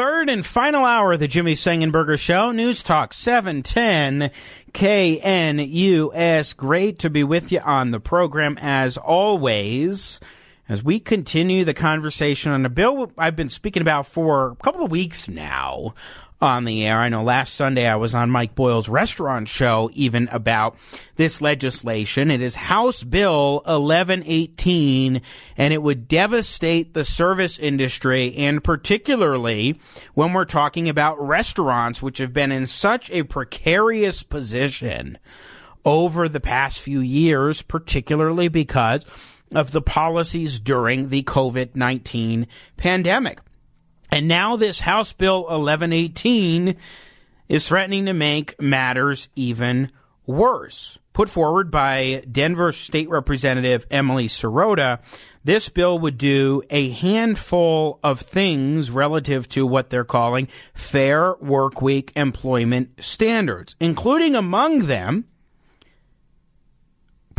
Third and final hour of the Jimmy Sengenberger Show, News Talk 710 KNUS. Great to be with you on the program as always. As we continue the conversation on a bill I've been speaking about for a couple of weeks now on the air. I know last Sunday I was on Mike Boyle's restaurant show even about this legislation. It is House Bill 1118 and it would devastate the service industry and particularly when we're talking about restaurants which have been in such a precarious position over the past few years, particularly because of the policies during the COVID 19 pandemic. And now this House Bill 1118 is threatening to make matters even worse. Put forward by Denver State Representative Emily Sirota, this bill would do a handful of things relative to what they're calling fair workweek employment standards, including among them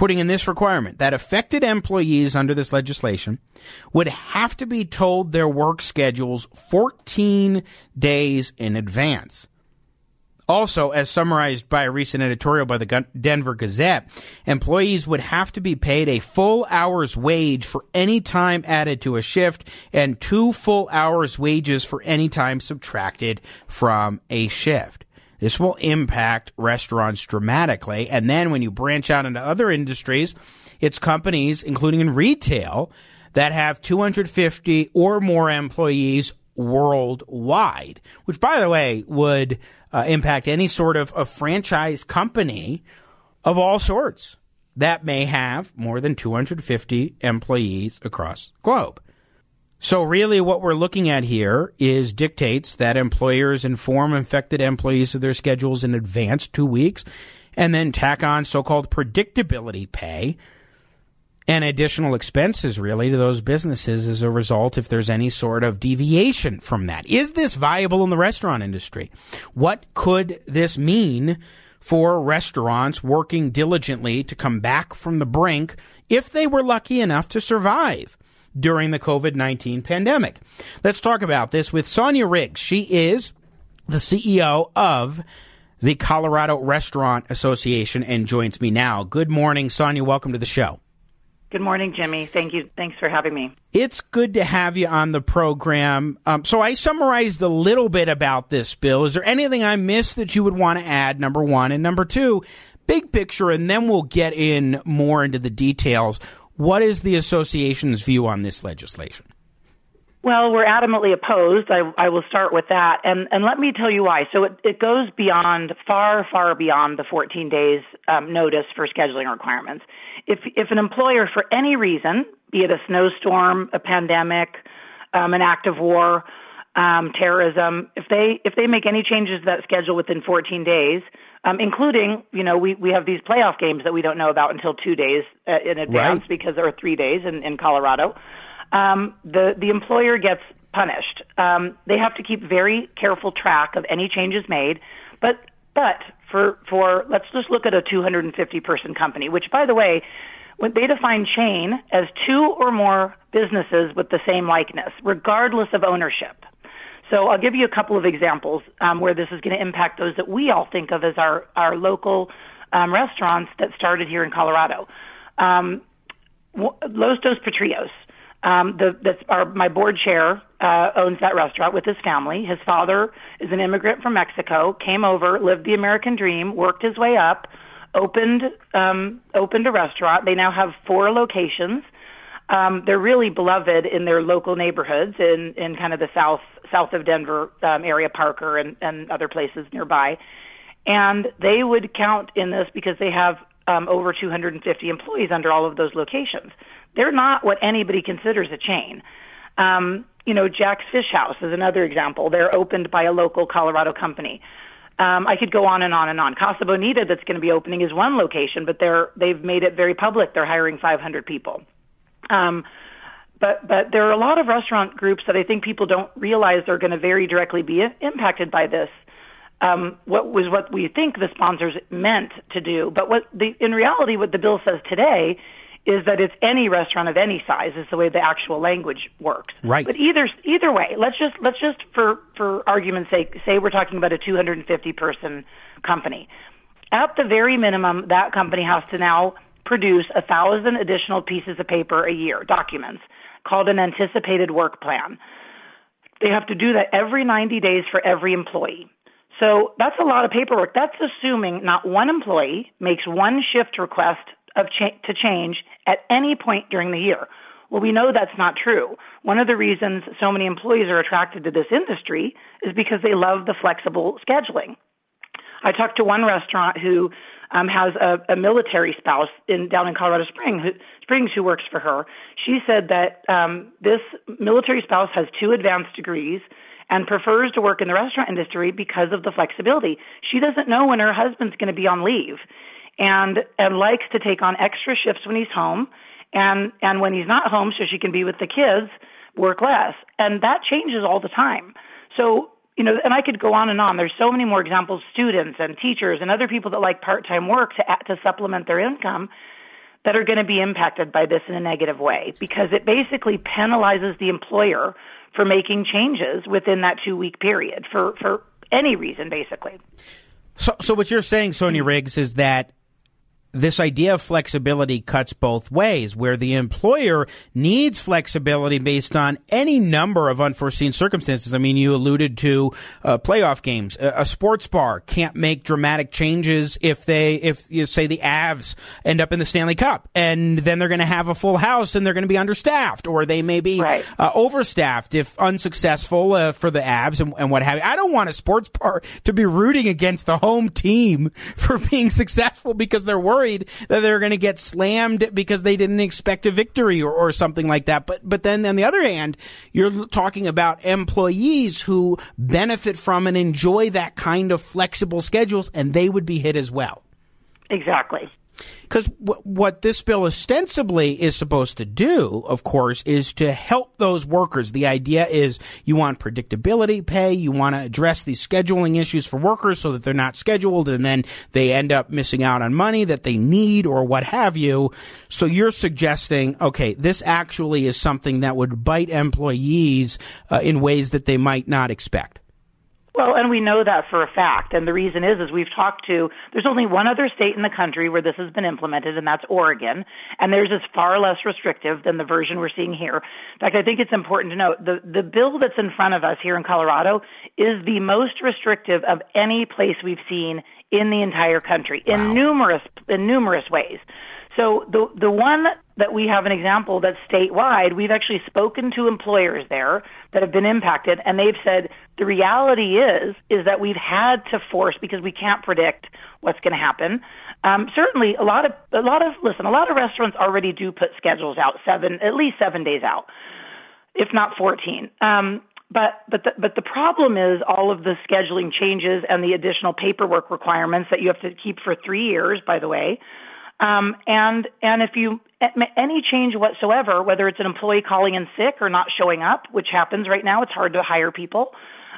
putting in this requirement that affected employees under this legislation would have to be told their work schedules 14 days in advance. Also, as summarized by a recent editorial by the Denver Gazette, employees would have to be paid a full hour's wage for any time added to a shift and two full hours' wages for any time subtracted from a shift. This will impact restaurants dramatically. And then when you branch out into other industries, it's companies, including in retail, that have 250 or more employees worldwide, which, by the way, would uh, impact any sort of a franchise company of all sorts that may have more than 250 employees across the globe. So really what we're looking at here is dictates that employers inform infected employees of their schedules in advance, two weeks, and then tack on so-called predictability pay and additional expenses really to those businesses as a result if there's any sort of deviation from that. Is this viable in the restaurant industry? What could this mean for restaurants working diligently to come back from the brink if they were lucky enough to survive? During the COVID 19 pandemic. Let's talk about this with Sonia Riggs. She is the CEO of the Colorado Restaurant Association and joins me now. Good morning, Sonia. Welcome to the show. Good morning, Jimmy. Thank you. Thanks for having me. It's good to have you on the program. Um, so I summarized a little bit about this bill. Is there anything I missed that you would want to add? Number one, and number two, big picture, and then we'll get in more into the details. What is the association's view on this legislation? Well, we're adamantly opposed. I, I will start with that, and and let me tell you why. So it, it goes beyond, far, far beyond the 14 days um, notice for scheduling requirements. If if an employer, for any reason, be it a snowstorm, a pandemic, um, an act of war, um, terrorism, if they if they make any changes to that schedule within 14 days, um, including, you know, we, we have these playoff games that we don't know about until two days uh, in advance right. because there are three days in, in Colorado. Um, the, the employer gets punished. Um, they have to keep very careful track of any changes made. But, but for, for, let's just look at a 250 person company, which by the way, when they define chain as two or more businesses with the same likeness, regardless of ownership. So I'll give you a couple of examples um, where this is going to impact those that we all think of as our our local um, restaurants that started here in Colorado. Um, Los Dos Potrillos. Um, the, that's our, my board chair uh, owns that restaurant with his family. His father is an immigrant from Mexico, came over, lived the American dream, worked his way up, opened um, opened a restaurant. They now have four locations. Um, they're really beloved in their local neighborhoods in in kind of the south south of Denver um, area, Parker and and other places nearby, and they would count in this because they have um, over 250 employees under all of those locations. They're not what anybody considers a chain. Um, you know, Jax Fish House is another example. They're opened by a local Colorado company. Um, I could go on and on and on. Casa Bonita, that's going to be opening, is one location, but they're they've made it very public. They're hiring 500 people. Um, but but there are a lot of restaurant groups that I think people don't realize are going to very directly be impacted by this. Um, what was what we think the sponsors meant to do, but what the in reality what the bill says today is that it's any restaurant of any size is the way the actual language works. Right. But either either way, let's just let's just for for argument's sake say we're talking about a 250 person company. At the very minimum, that company has to now produce a thousand additional pieces of paper a year, documents called an anticipated work plan. They have to do that every 90 days for every employee. So that's a lot of paperwork. That's assuming not one employee makes one shift request of cha- to change at any point during the year. Well, we know that's not true. One of the reasons so many employees are attracted to this industry is because they love the flexible scheduling. I talked to one restaurant who um, has a, a military spouse in down in Colorado Springs who, Springs who works for her. She said that um, this military spouse has two advanced degrees and prefers to work in the restaurant industry because of the flexibility. She doesn't know when her husband's going to be on leave and and likes to take on extra shifts when he's home and and when he's not home so she can be with the kids work less and that changes all the time so you know and i could go on and on. There's so many more examples students and teachers and other people that like part-time work to to supplement their income that are going to be impacted by this in a negative way because it basically penalizes the employer for making changes within that 2 week period for for any reason basically. So, so what you're saying, Sonia Riggs, is that this idea of flexibility cuts both ways, where the employer needs flexibility based on any number of unforeseen circumstances. I mean, you alluded to uh, playoff games. A, a, sports bar can't make dramatic changes if they, if you say the Avs end up in the Stanley Cup, and then they're going to have a full house and they're going to be understaffed, or they may be right. uh, overstaffed if unsuccessful uh, for the Avs and, and what have you. I don't want a sports bar to be rooting against the home team for being successful because they're worried that they're going to get slammed because they didn't expect a victory or, or something like that. But but then on the other hand, you're talking about employees who benefit from and enjoy that kind of flexible schedules, and they would be hit as well. Exactly. Because w- what this bill ostensibly is supposed to do, of course, is to help those workers. The idea is you want predictability pay, you want to address these scheduling issues for workers so that they're not scheduled and then they end up missing out on money that they need or what have you. So you're suggesting, okay, this actually is something that would bite employees uh, in ways that they might not expect. Well, and we know that for a fact. And the reason is, is we've talked to, there's only one other state in the country where this has been implemented, and that's Oregon. And theirs is far less restrictive than the version we're seeing here. In fact, I think it's important to note the, the bill that's in front of us here in Colorado is the most restrictive of any place we've seen in the entire country wow. in numerous, in numerous ways. So the the one that we have an example that's statewide, we've actually spoken to employers there that have been impacted, and they've said the reality is is that we've had to force because we can't predict what's going to happen. Um, certainly, a lot of a lot of listen, a lot of restaurants already do put schedules out seven at least seven days out, if not fourteen. Um, but but the, but the problem is all of the scheduling changes and the additional paperwork requirements that you have to keep for three years. By the way. Um, and and if you any change whatsoever, whether it's an employee calling in sick or not showing up, which happens right now, it's hard to hire people.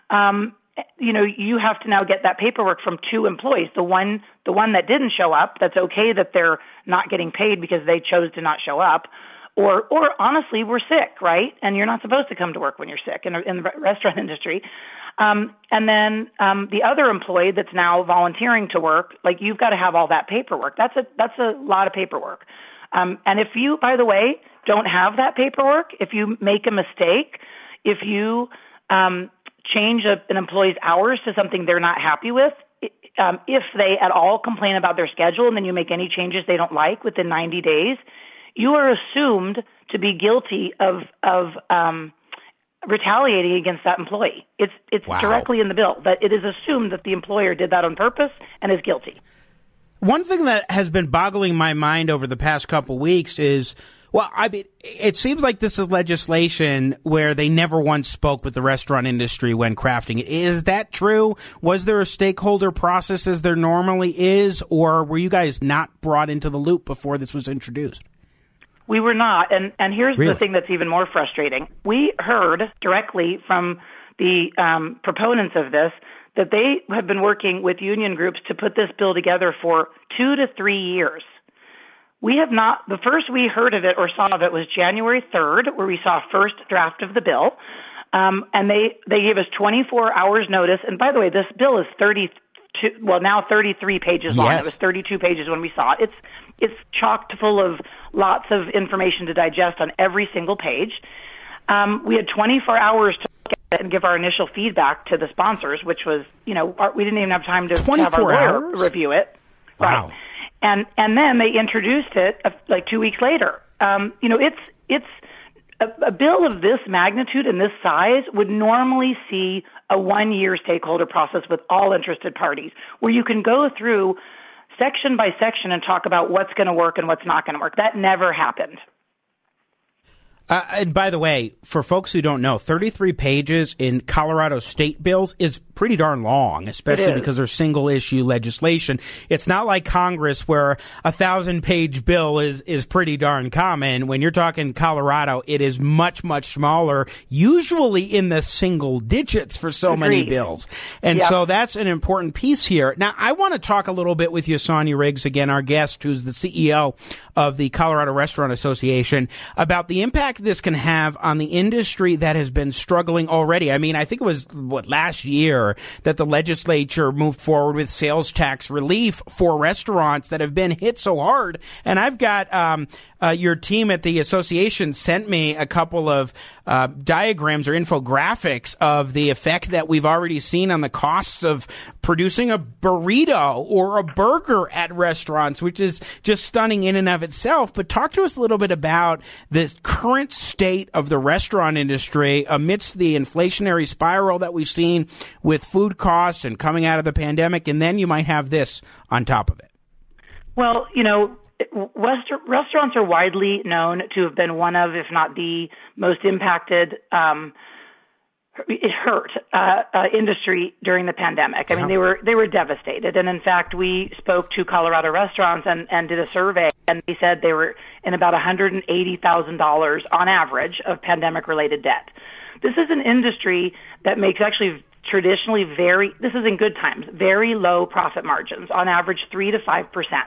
Um, you know, you have to now get that paperwork from two employees. The one the one that didn't show up, that's okay that they're not getting paid because they chose to not show up. Or, or honestly, we're sick, right? And you're not supposed to come to work when you're sick in, in the restaurant industry. Um, and then um, the other employee that's now volunteering to work, like you've got to have all that paperwork. That's a that's a lot of paperwork. Um, and if you, by the way, don't have that paperwork, if you make a mistake, if you um, change a, an employee's hours to something they're not happy with, um, if they at all complain about their schedule and then you make any changes they don't like within 90 days, you are assumed to be guilty of of um, retaliating against that employee. It's it's wow. directly in the bill that it is assumed that the employer did that on purpose and is guilty. One thing that has been boggling my mind over the past couple weeks is Well, I mean, it seems like this is legislation where they never once spoke with the restaurant industry when crafting it. Is that true? Was there a stakeholder process as there normally is, or were you guys not brought into the loop before this was introduced? We were not, and and here's really? the thing that's even more frustrating. We heard directly from the um, proponents of this that they have been working with union groups to put this bill together for two to three years. We have not, the first we heard of it or saw of it was January 3rd, where we saw first draft of the bill. Um, and they, they gave us 24 hours notice. And by the way, this bill is 32, well, now 33 pages long. It was 32 pages when we saw it. It's, it's chocked full of lots of information to digest on every single page. Um, we had 24 hours to look at it and give our initial feedback to the sponsors, which was, you know, our, we didn't even have time to have our lawyer review it. Wow. Right and and then they introduced it uh, like two weeks later. Um, you know, it's it's a, a bill of this magnitude and this size would normally see a one year stakeholder process with all interested parties, where you can go through section by section and talk about what's going to work and what's not going to work. That never happened. Uh, and by the way, for folks who don't know, 33 pages in Colorado state bills is pretty darn long, especially because they're single issue legislation. It's not like Congress where a thousand page bill is, is pretty darn common. When you're talking Colorado, it is much, much smaller, usually in the single digits for so Agreed. many bills. And Yep. so that's an important piece here. Now, I want to talk a little bit with you, Sonia Riggs, again, our guest, who's the CEO of the Colorado Restaurant Association, about the impact this can have on the industry that has been struggling already. I mean, I think it was, what, last year that the legislature moved forward with sales tax relief for restaurants that have been hit so hard. And I've got, um, uh, your team at the association sent me a couple of uh, diagrams or infographics of the effect that we've already seen on the costs of producing a burrito or a burger at restaurants, which is just stunning in and of itself. But talk to us a little bit about the current state of the restaurant industry amidst the inflationary spiral that we've seen with food costs and coming out of the pandemic. And then you might have this on top of it. Well, you know, West, restaurants are widely known to have been one of, if not the most impacted, um, it hurt uh, uh, industry during the pandemic. I mean, they were they were devastated, and in fact, we spoke to Colorado restaurants and and did a survey, and they said they were in about one hundred and eighty thousand dollars on average of pandemic related debt. This is an industry that makes actually traditionally very this is in good times very low profit margins on average 3 to 5%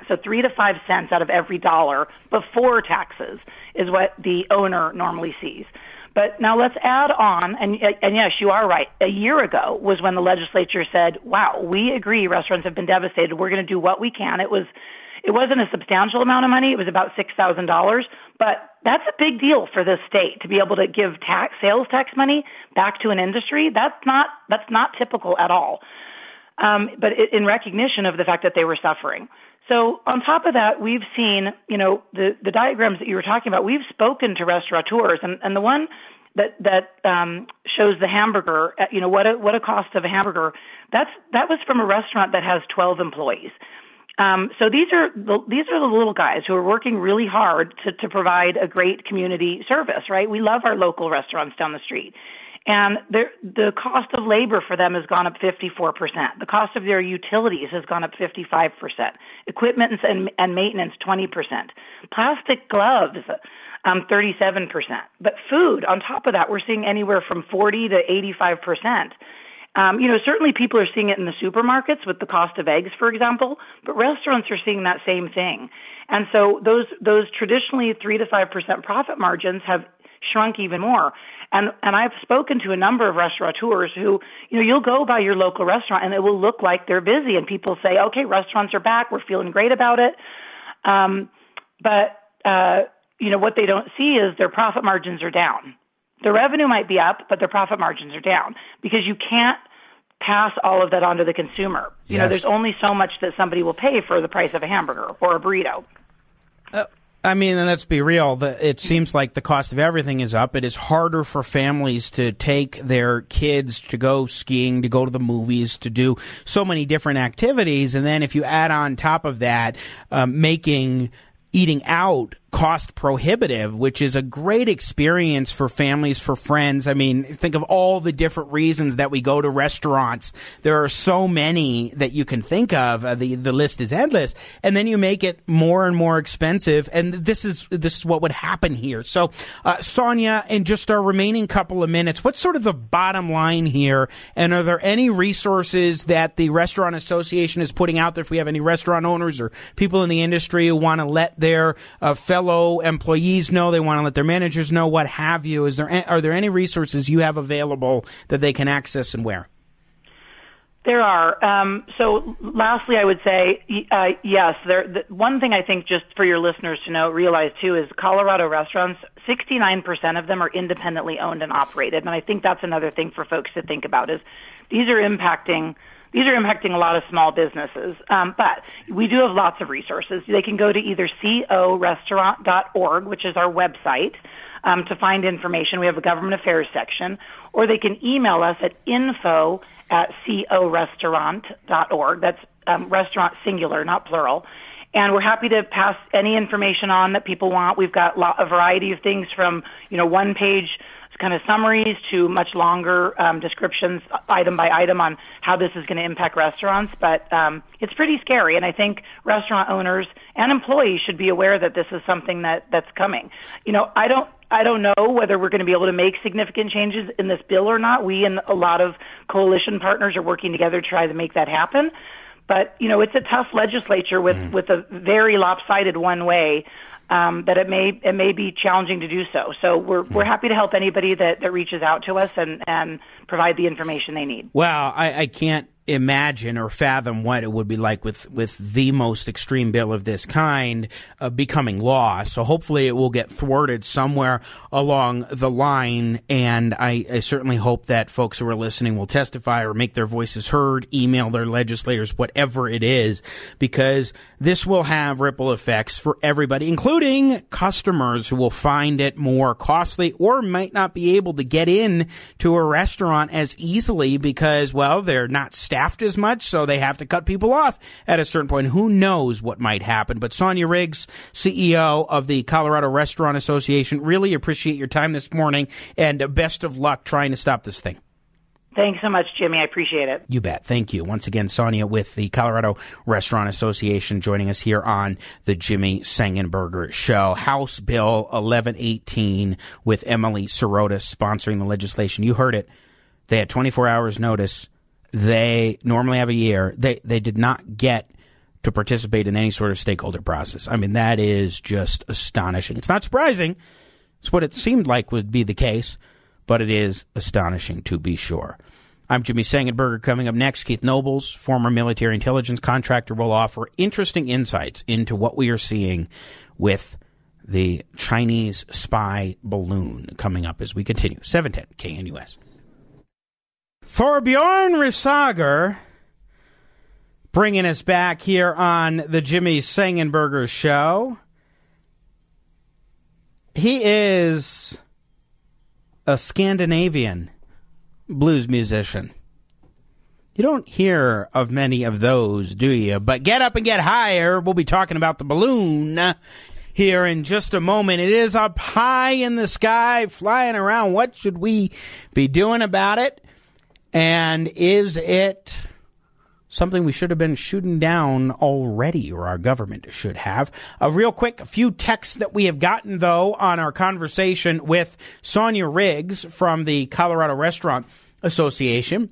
so 3 to 5 cents out of every dollar before taxes is what the owner normally sees. But now let's add on and and yes you are right a year ago was when the legislature said wow we agree restaurants have been devastated. We're going to do what we can. It was it wasn't a substantial amount of money it was about $6,000 but that's a big deal for this state to be able to give tax sales tax money back to an industry. That's not that's not typical at all. Um, but it, in recognition of the fact that they were suffering. So on top of that, we've seen you know the the diagrams that you were talking about. We've spoken to restaurateurs, and and the one that that um, shows the hamburger, you know what a what a cost of a hamburger. That's that was from a restaurant that has 12 employees. Um, so these are the, these are the little guys who are working really hard to, to provide a great community service, right? We love our local restaurants down the street. And the cost of labor for them has gone up 54%. The cost of their utilities has gone up 55%. Equipment and, and maintenance, 20%. Plastic gloves, um, 37%. But food, on top of that, we're seeing anywhere from 40 to 85%. Um, you know, certainly people are seeing it in the supermarkets with the cost of eggs, for example, but restaurants are seeing that same thing. And so those those traditionally three to five percent profit margins have shrunk even more. And and I've spoken to a number of restaurateurs who, you know, you'll go by your local restaurant and it will look like they're busy, and people say, okay, restaurants are back, we're feeling great about it. Um, but uh, you know what they don't see is their profit margins are down. The revenue might be up, but their profit margins are down because you can't pass all of that on to the consumer. You know, there's only so much that somebody will pay for the price of a hamburger or a burrito. I mean, and let's be real. The, it seems like the cost of everything is up. It is harder for families to take their kids to go skiing, to go to the movies, to do so many different activities. And then if you add on top of that, um, making eating out cost prohibitive, which is a great experience for families, for friends. I mean, think of all the different reasons that we go to restaurants. There are so many that you can think of. Uh, the the list is endless, and then you make it more and more expensive. And this is this is what would happen here. So, uh, Sonia, in just our remaining couple of minutes, what's sort of the bottom line here? And are there any resources that the Restaurant Association is putting out there? If we have any restaurant owners or people in the industry who want to let their uh, fellow employees know, they want to let their managers know, what have you. Is there are there any resources you have available that they can access and where? There are. Um, so, lastly, I would say uh, yes. There. The, one thing I think, just for your listeners to know, realize too, is Colorado restaurants. Sixty-nine percent of them are independently owned and operated, and I think that's another thing for folks to think about. Is these are impacting these are impacting a lot of small businesses. Um, but we do have lots of resources. They can go to either corestaurant.org, which is our website, um, to find information. We have a government affairs section, or they can email us at info at corestaurant.org. That's um, restaurant singular, not plural. And we're happy to pass any information on that people want. We've got a variety of things from, you know, one page kind of summaries to much longer um, descriptions, item by item, on how this is going to impact restaurants. But um, it's pretty scary, and I think restaurant owners and employees should be aware that this is something that that's coming. You know, I don't. I don't know whether we're going to be able to make significant changes in this bill or not. We and a lot of coalition partners are working together to try to make that happen. But you know, it's a tough legislature with mm. with a very lopsided one way um, that it may it may be challenging to do so. So we're we're hmm. happy to help anybody that, that reaches out to us and, and provide the information they need. Well, I, I can't imagine or fathom what it would be like with, with the most extreme bill of this kind uh, becoming law. So hopefully it will get thwarted somewhere along the line. And I, I, certainly hope that folks who are listening will testify or make their voices heard, email their legislators, whatever it is, because this will have ripple effects for everybody, including customers who will find it more costly or might not be able to get in to a restaurant as easily because, well, they're not as much, so they have to cut people off at a certain point. Who knows what might happen? But Sonia Riggs, CEO of the Colorado Restaurant Association, really appreciate your time this morning and best of luck trying to stop this thing. Thanks so much, Jimmy. I appreciate it. You bet. Thank you. Once again, Sonia with the Colorado Restaurant Association joining us here on the Jimmy Sengenberger Show. House Bill 1118 with Emily Sirota sponsoring the legislation. You heard it. They had 24 hours notice. They normally have a year. They, they did not get to participate in any sort of stakeholder process. I mean, that is just astonishing. It's not surprising. It's what it seemed like would be the case but it is astonishing to be sure. I'm Jimmy Sengenberger. Coming up next, Keith Nobles, former military intelligence contractor, will offer interesting insights into what we are seeing with the Chinese spy balloon coming up as we continue. 710 KNUS. Thorbjørn Risager, bringing us back here on the Jimmy Sengenberger Show. He is a Scandinavian blues musician. You don't hear of many of those, do you? But get up and get higher. We'll be talking about the balloon here in just a moment. It is up high in the sky, flying around. What should we be doing about it? And is it something we should have been shooting down already, or our government should have. A real quick, a few texts that we have gotten, though, on our conversation with Sonia Riggs from the Colorado Restaurant Association.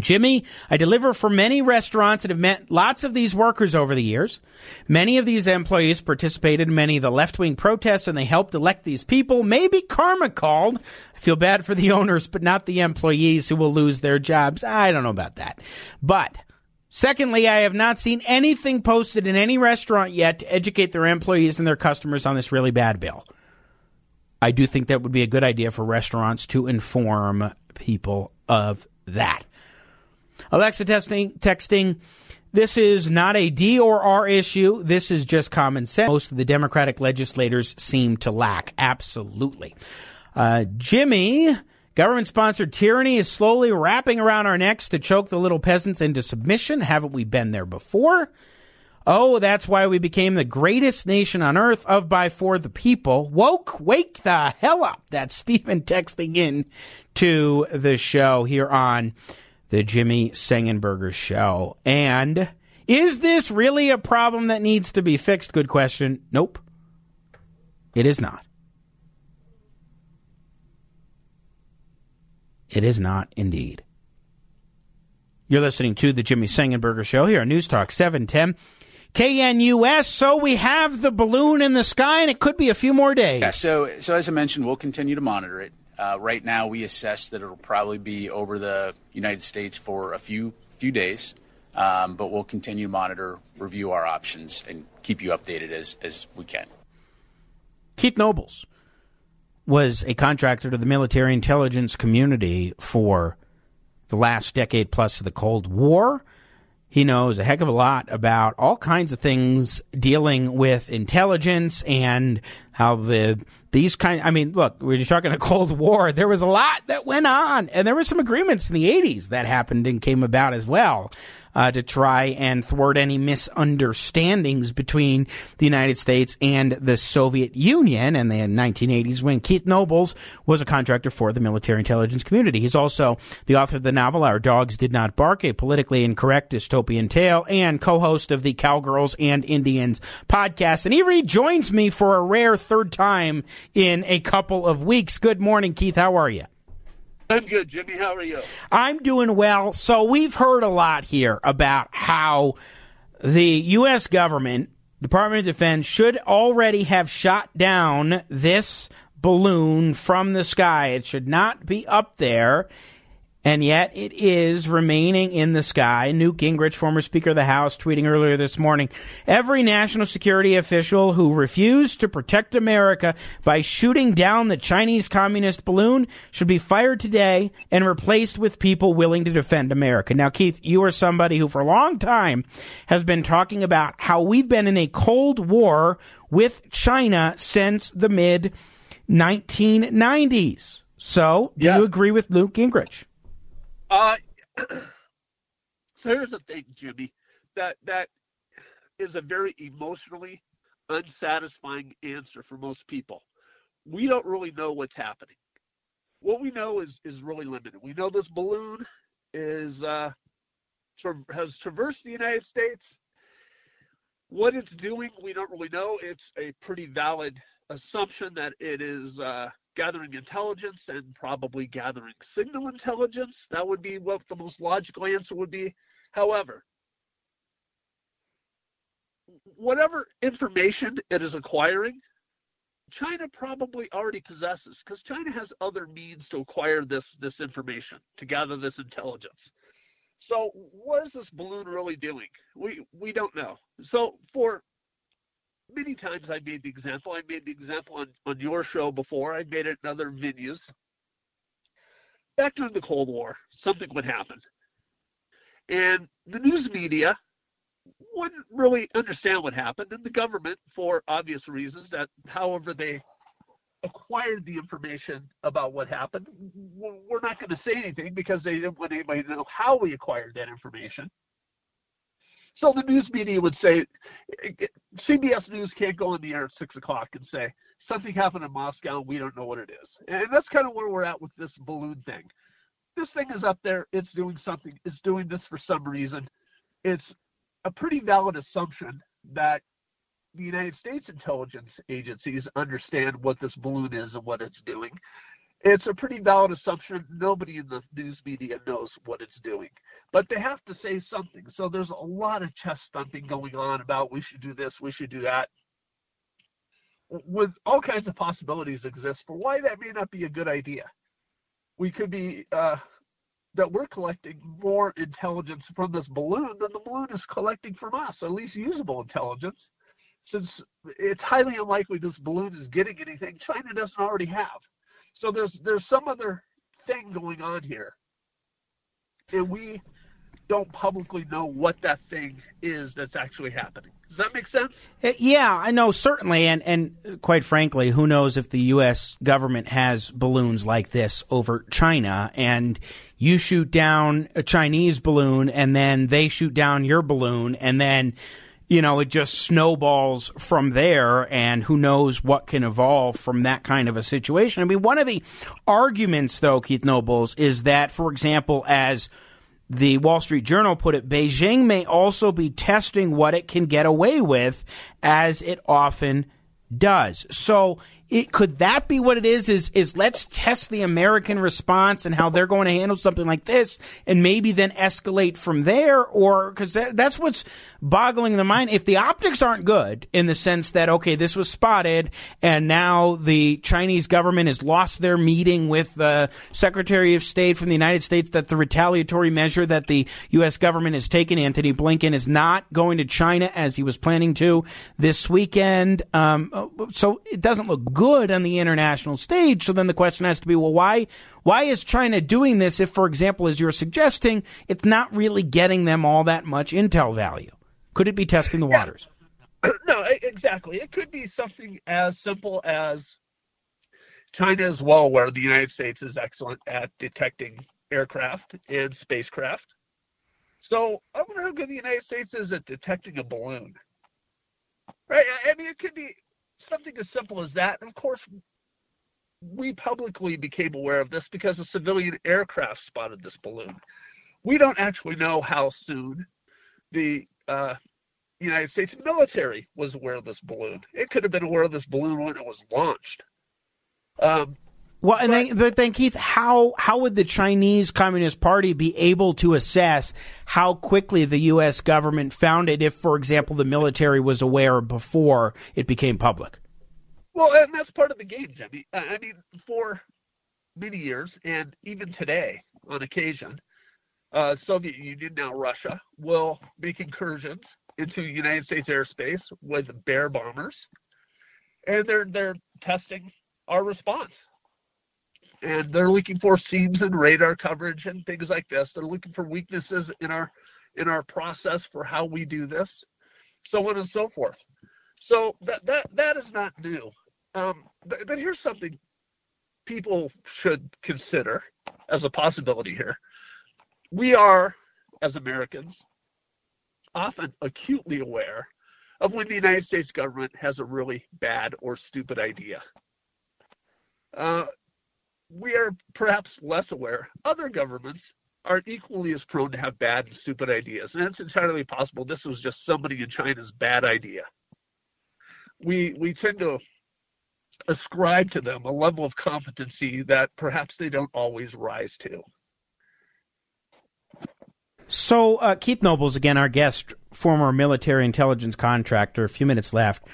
Jimmy, I deliver for many restaurants and have met lots of these workers over the years. Many of these employees participated in many of the left wing protests and they helped elect these people. Maybe karma called. I feel bad for the owners, but not the employees who will lose their jobs. I don't know about that. But Secondly, I have not seen anything posted in any restaurant yet to educate their employees and their customers on this really bad bill. I do think that would be a good idea for restaurants to inform people of that. Alexa testing, texting. This is not a D or R issue. This is just common sense. Most of the Democratic legislators seem to lack. Absolutely. Uh, Jimmy Government sponsored tyranny is slowly wrapping around our necks to choke the little peasants into submission. Haven't we been there before? Oh, that's why we became the greatest nation on earth of by for the people. Woke, wake the hell up. That's Stephen texting in to the show here on the Jimmy Sengenberger show. And is this really a problem that needs to be fixed? Good question. Nope. It is not. It is not indeed. You're listening to the Jimmy Sengenberger Show here on News Talk 710 KNUS. So we have the balloon in the sky, and it could be a few more days. Yeah. So, so as I mentioned, we'll continue to monitor it. Uh, right now, we assess that it'll probably be over the United States for a few few days, um, but we'll continue to monitor, review our options, and keep you updated as as we can. Keith Nobles was a contractor to the military intelligence community for the last decade plus of the Cold War. He knows a heck of a lot about all kinds of things dealing with intelligence and how the these kind. I mean, look, when you're talking a Cold War, there was a lot that went on, and there were some agreements in the '80s that happened and came about as well uh, to try and thwart any misunderstandings between the United States and the Soviet Union in the 1980s when Keith Nobles was a contractor for the military intelligence community. He's also the author of the novel Our Dogs Did Not Bark, a politically incorrect dystopian tale, and co-host of the Cowgirls and Indians podcast. And he rejoins me for a rare third time in a couple of weeks. Good morning, Keith. How are you? I'm good, Jimmy. How are you? I'm doing well. So we've heard a lot here about how the U.S. government, Department of Defense, should already have shot down this balloon from the sky. It should not be up there and yet it is remaining in the sky. Newt Gingrich, former Speaker of the House, tweeting earlier this morning every national security official who refused to protect America by shooting down the Chinese communist balloon should be fired today and replaced with people willing to defend America. Now, Keith, you are somebody who for a long time has been talking about how we've been in a Cold War with China since the mid 1990s. So, do yes. you agree with Newt Gingrich? Uh, so here's the thing, Jimmy. That that is a very emotionally unsatisfying answer for most people. We don't really know what's happening. What we know is is really limited. We know this balloon is uh, tra- has traversed the United States. What it's doing, we don't really know. It's a pretty valid assumption that it is uh, gathering intelligence and probably gathering signal intelligence. That would be what the most logical answer would be. However, whatever information it is acquiring, China probably already possesses because China has other means to acquire this this information, to gather this intelligence. So what is this balloon really doing? We we don't know. So for many times I made the example. I made the example on, on your show before. I made it in other venues. Back during the Cold War, something would happen. And the news media wouldn't really understand what happened. And the government, for obvious reasons, that however they acquired the information about what happened, we're not going to say anything because they didn't want anybody to know how we acquired that information. So the news media would say, CBS News can't go on the air at six o'clock and say something happened in Moscow we don't know what it is. And that's kind of where we're at with this balloon thing. This thing is up there. It's doing something. It's doing this for some reason. It's a pretty valid assumption that the United States intelligence agencies understand what this balloon is and what it's doing. It's a pretty valid assumption. Nobody in the news media knows what it's doing, but they have to say something. So there's a lot of chest thumping going on about we should do this, we should do that. With all kinds of possibilities exist for why that may not be a good idea. We could be uh, that we're collecting more intelligence from this balloon than the balloon is collecting from us, at least usable intelligence. Since it's highly unlikely this balloon is getting anything China doesn't already have. So there's there's some other thing going on here, and we don't publicly know what that thing is that's actually happening. Does that make sense? Uh, yeah, I know certainly, and and quite frankly, who knows if the U.S. government has balloons like this over China, and you shoot down a Chinese balloon, and then they shoot down your balloon, and then you know, it just snowballs from there, and who knows what can evolve from that kind of a situation. I mean, one of the arguments, though, Keith Nobles, is that, for example, as the Wall Street Journal put it, Beijing may also be testing what it can get away with, as it often does. So it, could that be what it is? Is is let's test the American response and how they're going to handle something like this, and maybe then escalate from there, or because that, that's what's boggling the mind. If the optics aren't good in the sense that okay, this was spotted, and now the Chinese government has lost their meeting with the Secretary of State from the United States, that the retaliatory measure that the U.S. government has taken, Antony Blinken, is not going to China as he was planning to this weekend. Um, so it doesn't look good on the international stage. So then the question has to be, well, why, why is China doing this if, for example, as you're suggesting, it's not really getting them all that much intel value? Could it be testing the waters? No, exactly. It could be something as simple as China is well aware the United States is excellent at detecting aircraft and spacecraft. So I wonder how good the United States is at detecting a balloon. Right? I mean, it could be something as simple as that. And of course, we publicly became aware of this because a civilian aircraft spotted this balloon. We don't actually know how soon the uh, United States military was aware of this balloon. It could have been aware of this balloon when it was launched. Um, well, and then, but then, Keith, how how would the Chinese Communist Party be able to assess how quickly the U.S. government found it if, for example, the military was aware before it became public? Well, and that's part of the game, Jimmy. I mean, for many years, and even today, on occasion, uh, Soviet Union, now Russia, will make incursions into United States airspace with Bear bombers, and they're they're testing our response and they're looking for seams and radar coverage and things like this. They're looking for weaknesses in our in our process for how we do this, so on and so forth. So that that that is not new. Um, but, but here's something people should consider as a possibility here. We are, as Americans, often acutely aware of when the United States government has a really bad or stupid idea. Uh, we are perhaps less aware. Other governments are equally as prone to have bad and stupid ideas. And it's entirely possible this was just somebody in China's bad idea. We we tend to ascribe to them a level of competency that perhaps they don't always rise to. So, uh, Keith Nobles, again, our guest, former military intelligence contractor, a few minutes left.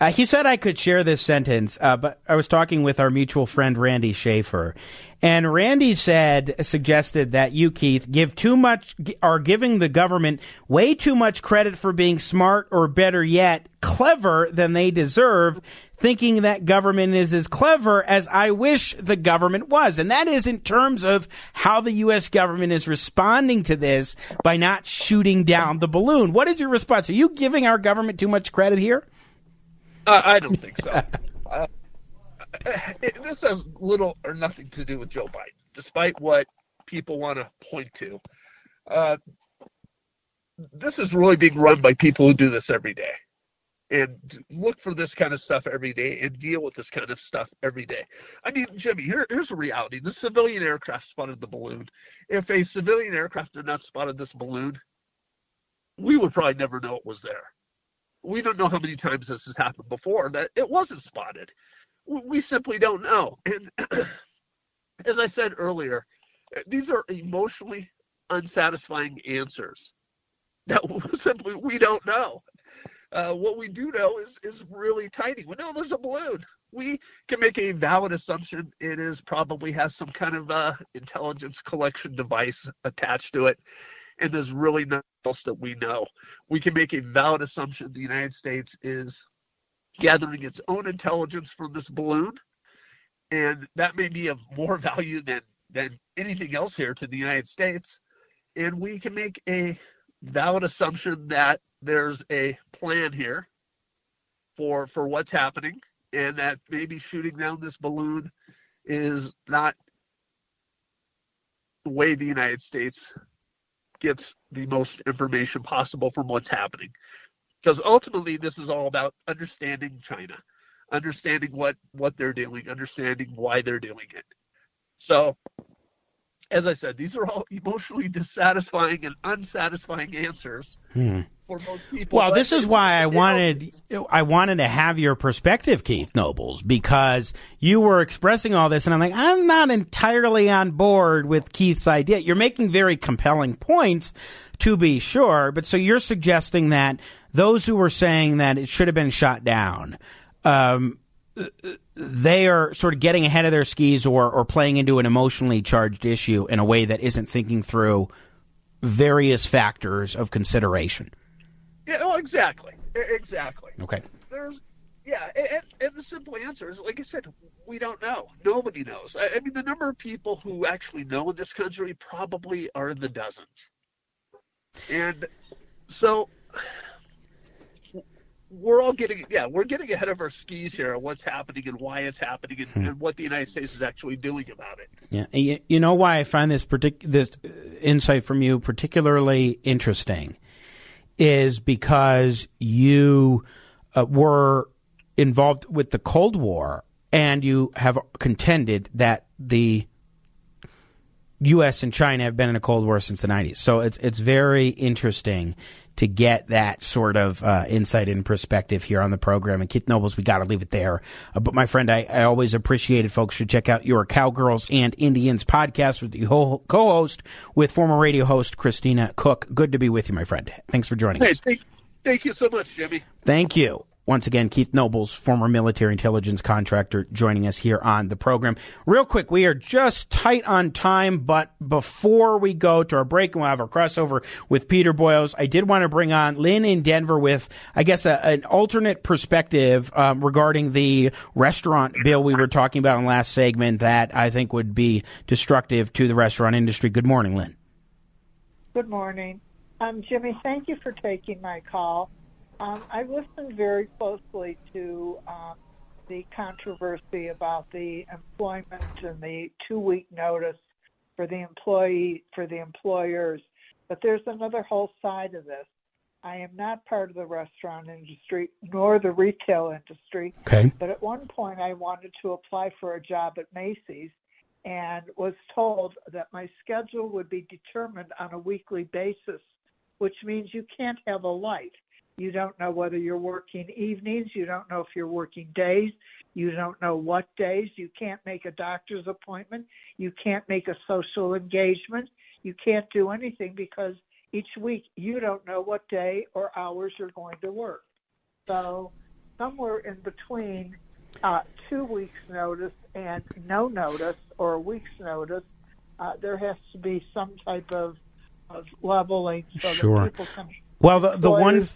Uh, he said I could share this sentence, uh, but I was talking with our mutual friend Randy Schaefer, and Randy said suggested that you Keith give too much are giving the government way too much credit for being smart or better yet clever than they deserve, thinking that government is as clever as I wish the government was, and that is in terms of how the U.S. government is responding to this by not shooting down the balloon. What is your response? Are you giving our government too much credit here? Uh, I don't think so. uh, it, this has little or nothing to do with Joe Biden, despite what people want to point to. Uh, this is really being run by people who do this every day and look for this kind of stuff every day and deal with this kind of stuff every day. I mean, Jimmy, here, here's a reality. The civilian aircraft spotted the balloon. If a civilian aircraft had not spotted this balloon, we would probably never know it was there we don't know how many times this has happened before that it wasn't spotted. We simply don't know. And as I said earlier, these are emotionally unsatisfying answers that simply we don't know. Uh, what we do know is is really tiny. We know there's a balloon. We can make a valid assumption it is probably has some kind of uh, intelligence collection device attached to it, and there's really nothing else that we know. We can make a valid assumption the United States is gathering its own intelligence from this balloon, and that may be of more value than than anything else here to the United States. And we can make a valid assumption that there's a plan here for for what's happening, and that maybe shooting down this balloon is not the way the United States gets the most information possible from what's happening. Because ultimately, this is all about understanding China, understanding what what they're doing, understanding why they're doing it. So, as I said, these are all emotionally dissatisfying and unsatisfying answers Hmm. For most people. Well, but this is why I you know, wanted I wanted to have your perspective, Keith Nobles, because you were expressing all this, and I'm like, I'm not entirely on board with Keith's idea. You're making very compelling points, to be sure, but so you're suggesting that those who were saying that it should have been shot down, um, they are sort of getting ahead of their skis or or playing into an emotionally charged issue in a way that isn't thinking through various factors of consideration. Yeah, well, exactly, E- exactly. Okay. There's, yeah, and, and the simple answer is, like I said, we don't know. Nobody knows. I, I mean, the number of people who actually know in this country probably are in the dozens, and so we're all getting, yeah, we're getting ahead of our skis here on what's happening and why it's happening and, hmm. and what the United States is actually doing about it. Yeah, you, you know why I find this partic- this insight from you particularly interesting is because you uh, were involved with the Cold War and you have contended that the U.S. and China have been in a Cold War since the 90s. So it's it's very interesting to get that sort of uh, insight and perspective here on the program. And Keith Nobles, we got to leave it there. Uh, but my friend, I, I always appreciate it. Folks should check out your Cowgirls and Indians podcast with the ho- co-host with former radio host Christina Cook. Good to be with you, my friend. Thanks for joining Hey, us. thank, thank you so much, Jimmy. Thank you. Once again, Keith Nobles, former military intelligence contractor, joining us here on the program. Real quick, we are just tight on time, but before we go to our break and we'll have our crossover with Peter Boyles, I did want to bring on Lynn in Denver with, I guess, a, an alternate perspective um, regarding the restaurant bill we were talking about in last segment that I think would be destructive to the restaurant industry. Good morning, Lynn. Good morning. Um, Jimmy, thank you for taking my call. Um, I listened very closely to um, the controversy about the employment and the two-week notice for the employee for the employers, but there's another whole side of this. I am not part of the restaurant industry nor the retail industry, Okay. but at one point I wanted to apply for a job at Macy's and was told that my schedule would be determined on a weekly basis, which means you can't have a life. You don't know whether you're working evenings, you don't know if you're working days, you don't know what days, you can't make a doctor's appointment, you can't make a social engagement, you can't do anything because each week you don't know what day or hours you're going to work. So, somewhere in between uh, two weeks' notice and no notice or a week's notice, uh, there has to be some type of, of leveling so Sure. that people can. Well, the, the one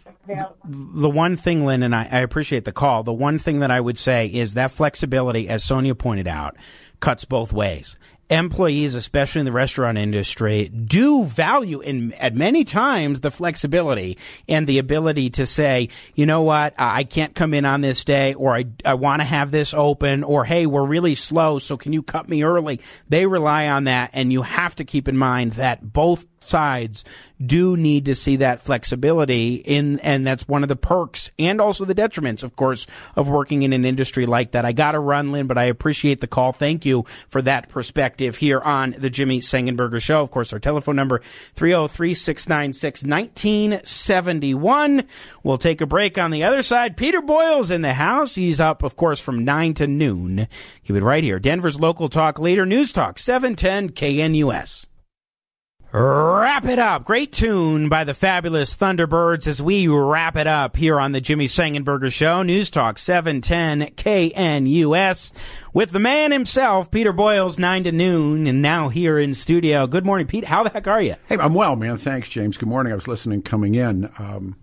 the one thing, Lynn, and I, I appreciate the call. The one thing that I would say is that flexibility, as Sonia pointed out, cuts both ways. Employees, especially in the restaurant industry, do value in at many times the flexibility and the ability to say, you know what, I I can't come in on this day, or I, I want to have this open, or hey, we're really slow, so can you cut me early? They rely on that, and you have to keep in mind that both sides do need to see that flexibility in and that's one of the perks and also the detriments of course of working in an industry like that. I gotta run lynn but i appreciate the call. Thank you for that perspective here on the jimmy sengenberger show. Of course our telephone number 303-696-1971 we'll take a break on the other side. Peter Boyles in the house. He's up of course from 9 to noon. Keep it right here. Denver's local talk leader news talk 710 knus Wrap it up. Great tune by the fabulous Thunderbirds as we wrap it up here on the Jimmy Sengenberger Show. News Talk 710 KNUS with the man himself, Peter Boyles, 9 to noon, and now here in studio. Good morning, Pete. How the heck are you? Hey, I'm well, man. Thanks, James. Good morning. I was listening coming in. Um,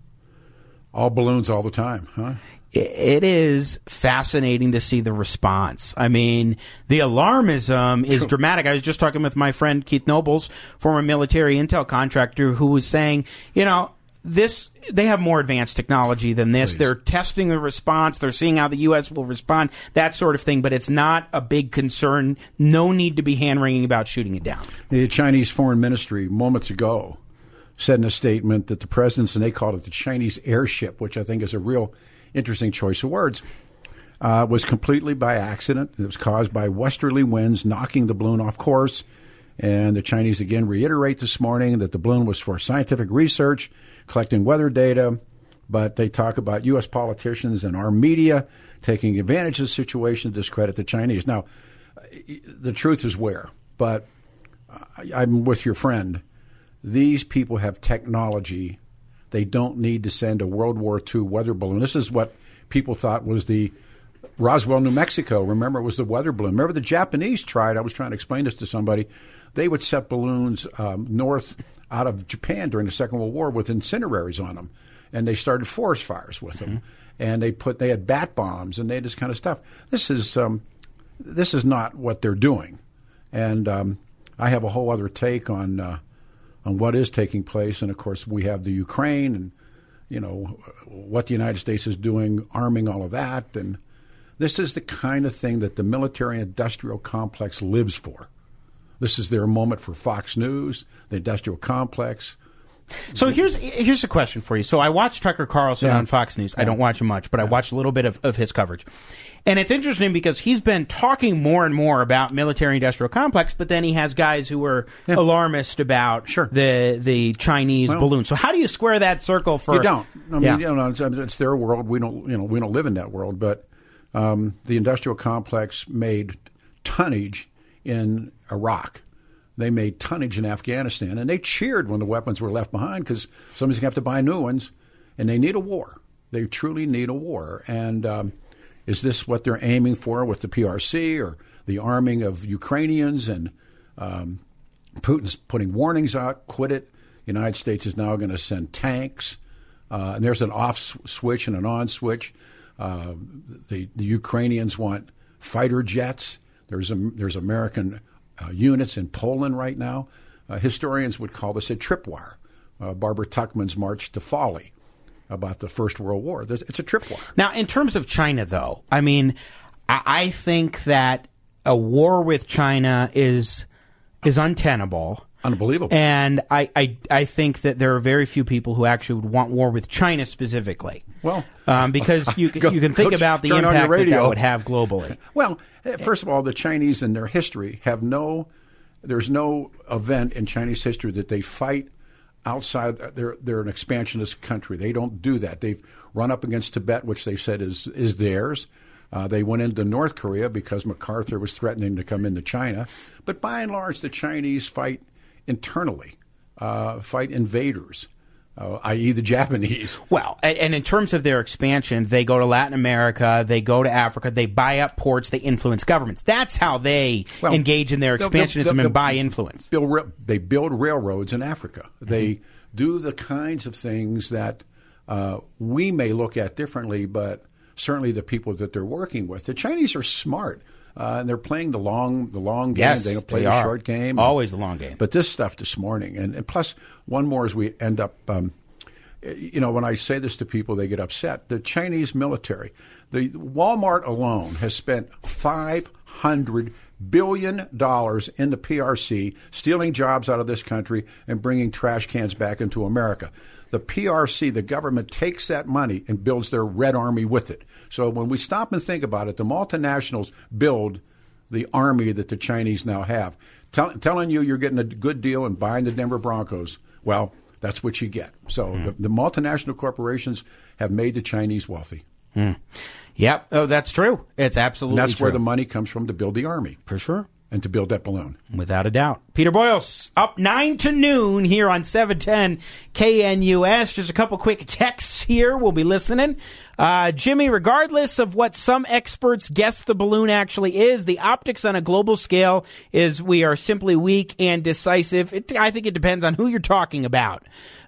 all balloons all the time, huh? It is fascinating to see the response. I mean, the alarmism is dramatic. I was just talking with my friend Keith Nobles, former military intel contractor, who was saying, you know, this they have more advanced technology than this. Please. They're testing the response. They're seeing how the U.S. will respond, that sort of thing. But it's not a big concern. No need to be hand wringing about shooting it down. The Chinese Foreign Ministry moments ago said in a statement that the president's, and they called it the Chinese airship, which I think is a real interesting choice of words, uh, was completely by accident. It was caused by westerly winds knocking the balloon off course. And the Chinese again reiterate this morning that the balloon was for scientific research, collecting weather data. But they talk about U.S. politicians and our media taking advantage of the situation to discredit the Chinese. Now, the truth is where? But I'm with your friend. These people have technology. They don't need to send a World War II weather balloon. This is what people thought was the Roswell, New Mexico. Remember, it was the weather balloon. Remember, the Japanese tried. I was trying to explain this to somebody. They would set balloons um, north out of Japan during the Second World War with incineraries on them, and they started forest fires with them. Mm-hmm. And they put they had bat bombs and they had this kind of stuff. This is um, this is not what they're doing, and um, I have a whole other take on uh, on what is taking place. And of course, we have the Ukraine and you know what the United States is doing, arming all of that, and this is the kind of thing that the military industrial complex lives for. This is their moment for Fox News, the industrial complex. So here's here's a question for you. So I watch Tucker Carlson yeah. on Fox News. Yeah. I don't watch him much, but yeah. I watch a little bit of, of his coverage. And it's interesting because he's been talking more and more about military industrial complex, but then he has guys who are alarmist about sure. the the Chinese well, balloon. So how do you square that circle for You don't. I mean, you know, it's, it's, their world. We don't you know, we don't live in that world, but um, the industrial complex made tonnage in Iraq they made tonnage in Afghanistan, and they cheered when the weapons were left behind because somebody's going to have to buy new ones, and they need a war. They truly need a war. And um, is this what they're aiming for with the PRC or the arming of Ukrainians? And um, Putin's putting warnings out, quit it. The United States is now going to send tanks. Uh, and there's an off switch and an on switch. Uh, the, the Ukrainians want fighter jets. There's, a, there's American uh, units in Poland right now. Uh, historians would call this a tripwire. Uh, Barbara Tuchman's March to Folly about the First World War. There's, it's a tripwire. Now, in terms of China, though, I mean, I, I think that a war with China is is untenable. Unbelievable. And I, I, I think that there are very few people who actually would want war with China specifically. Well, um, because you, go, you can think about the impact that, that would have globally. Well, eh, first of all, the Chinese in their history have no, there's no event in Chinese history that they fight outside. They're they're an expansionist country. They don't do that. They've run up against Tibet, which they said is is theirs. Uh, they went into North Korea because MacArthur was threatening to come into China. But by and large, the Chinese fight internally, uh, fight invaders. Uh, i.e., the Japanese. Well, and, and, in terms of their expansion, they go to Latin America, they go to Africa, they buy up ports, they influence governments. That's how they well, engage in their expansionism they'll, they'll, and buy influence. Build, they build railroads in Africa. Mm-hmm. They do the kinds of things that uh, we may look at differently, but certainly the people that they're working with. The Chinese are smart. Uh, and they're playing the long the long game. Yes, they don't play the are. short game. Always the long game. But this stuff this morning, and, and plus one more as we end up. Um, you know, when I say this to people, they get upset. The Chinese military, the Walmart alone has spent five hundred billion dollars in the PRC, stealing jobs out of this country and bringing trash cans back into America. The PRC, the government takes that money and builds their Red Army with it. So when we stop and think about it, the multinationals build the army that the Chinese now have. Tell, telling you you're getting a good deal and buying the Denver Broncos, well, that's what you get. So mm. the, the, multinational corporations have made the Chinese wealthy. Mm. Yep. Oh, that's true. It's absolutely and that's true. where the money comes from to build the army. For sure and to build that balloon. Without a doubt. Peter Boyles, up 9 to noon here on 710 KNUS. Just a couple quick texts here. We'll be listening. Uh, Jimmy, regardless of what some experts guess the balloon actually is, the optics on a global scale is we are simply weak and decisive. It, I think it depends on who you're talking about.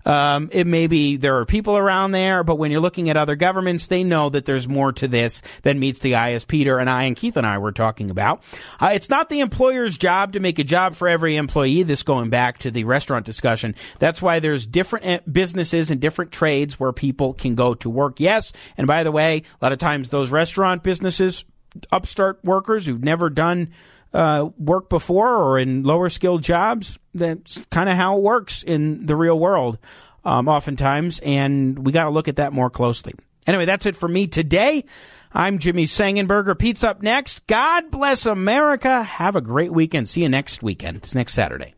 Um, it may be there are people around there, but when you're looking at other governments, they know that there's more to this than meets the eye, as Peter and I and Keith and I were talking about. Uh, it's not the employer's job to make a job for every employee. This going back to the restaurant discussion. That's why there's different eh, businesses and different trades where people can go to work. Yes, and by the way, a lot of times those restaurant businesses, upstart workers who've never done uh, worked before or in lower skilled jobs. That's kind of how it works in the real world, um, oftentimes, and we got to look at that more closely. Anyway, that's it for me today. I'm Jimmy Sengenberger. Pete's up next. God bless America. Have a great weekend. See you next weekend. It's next Saturday.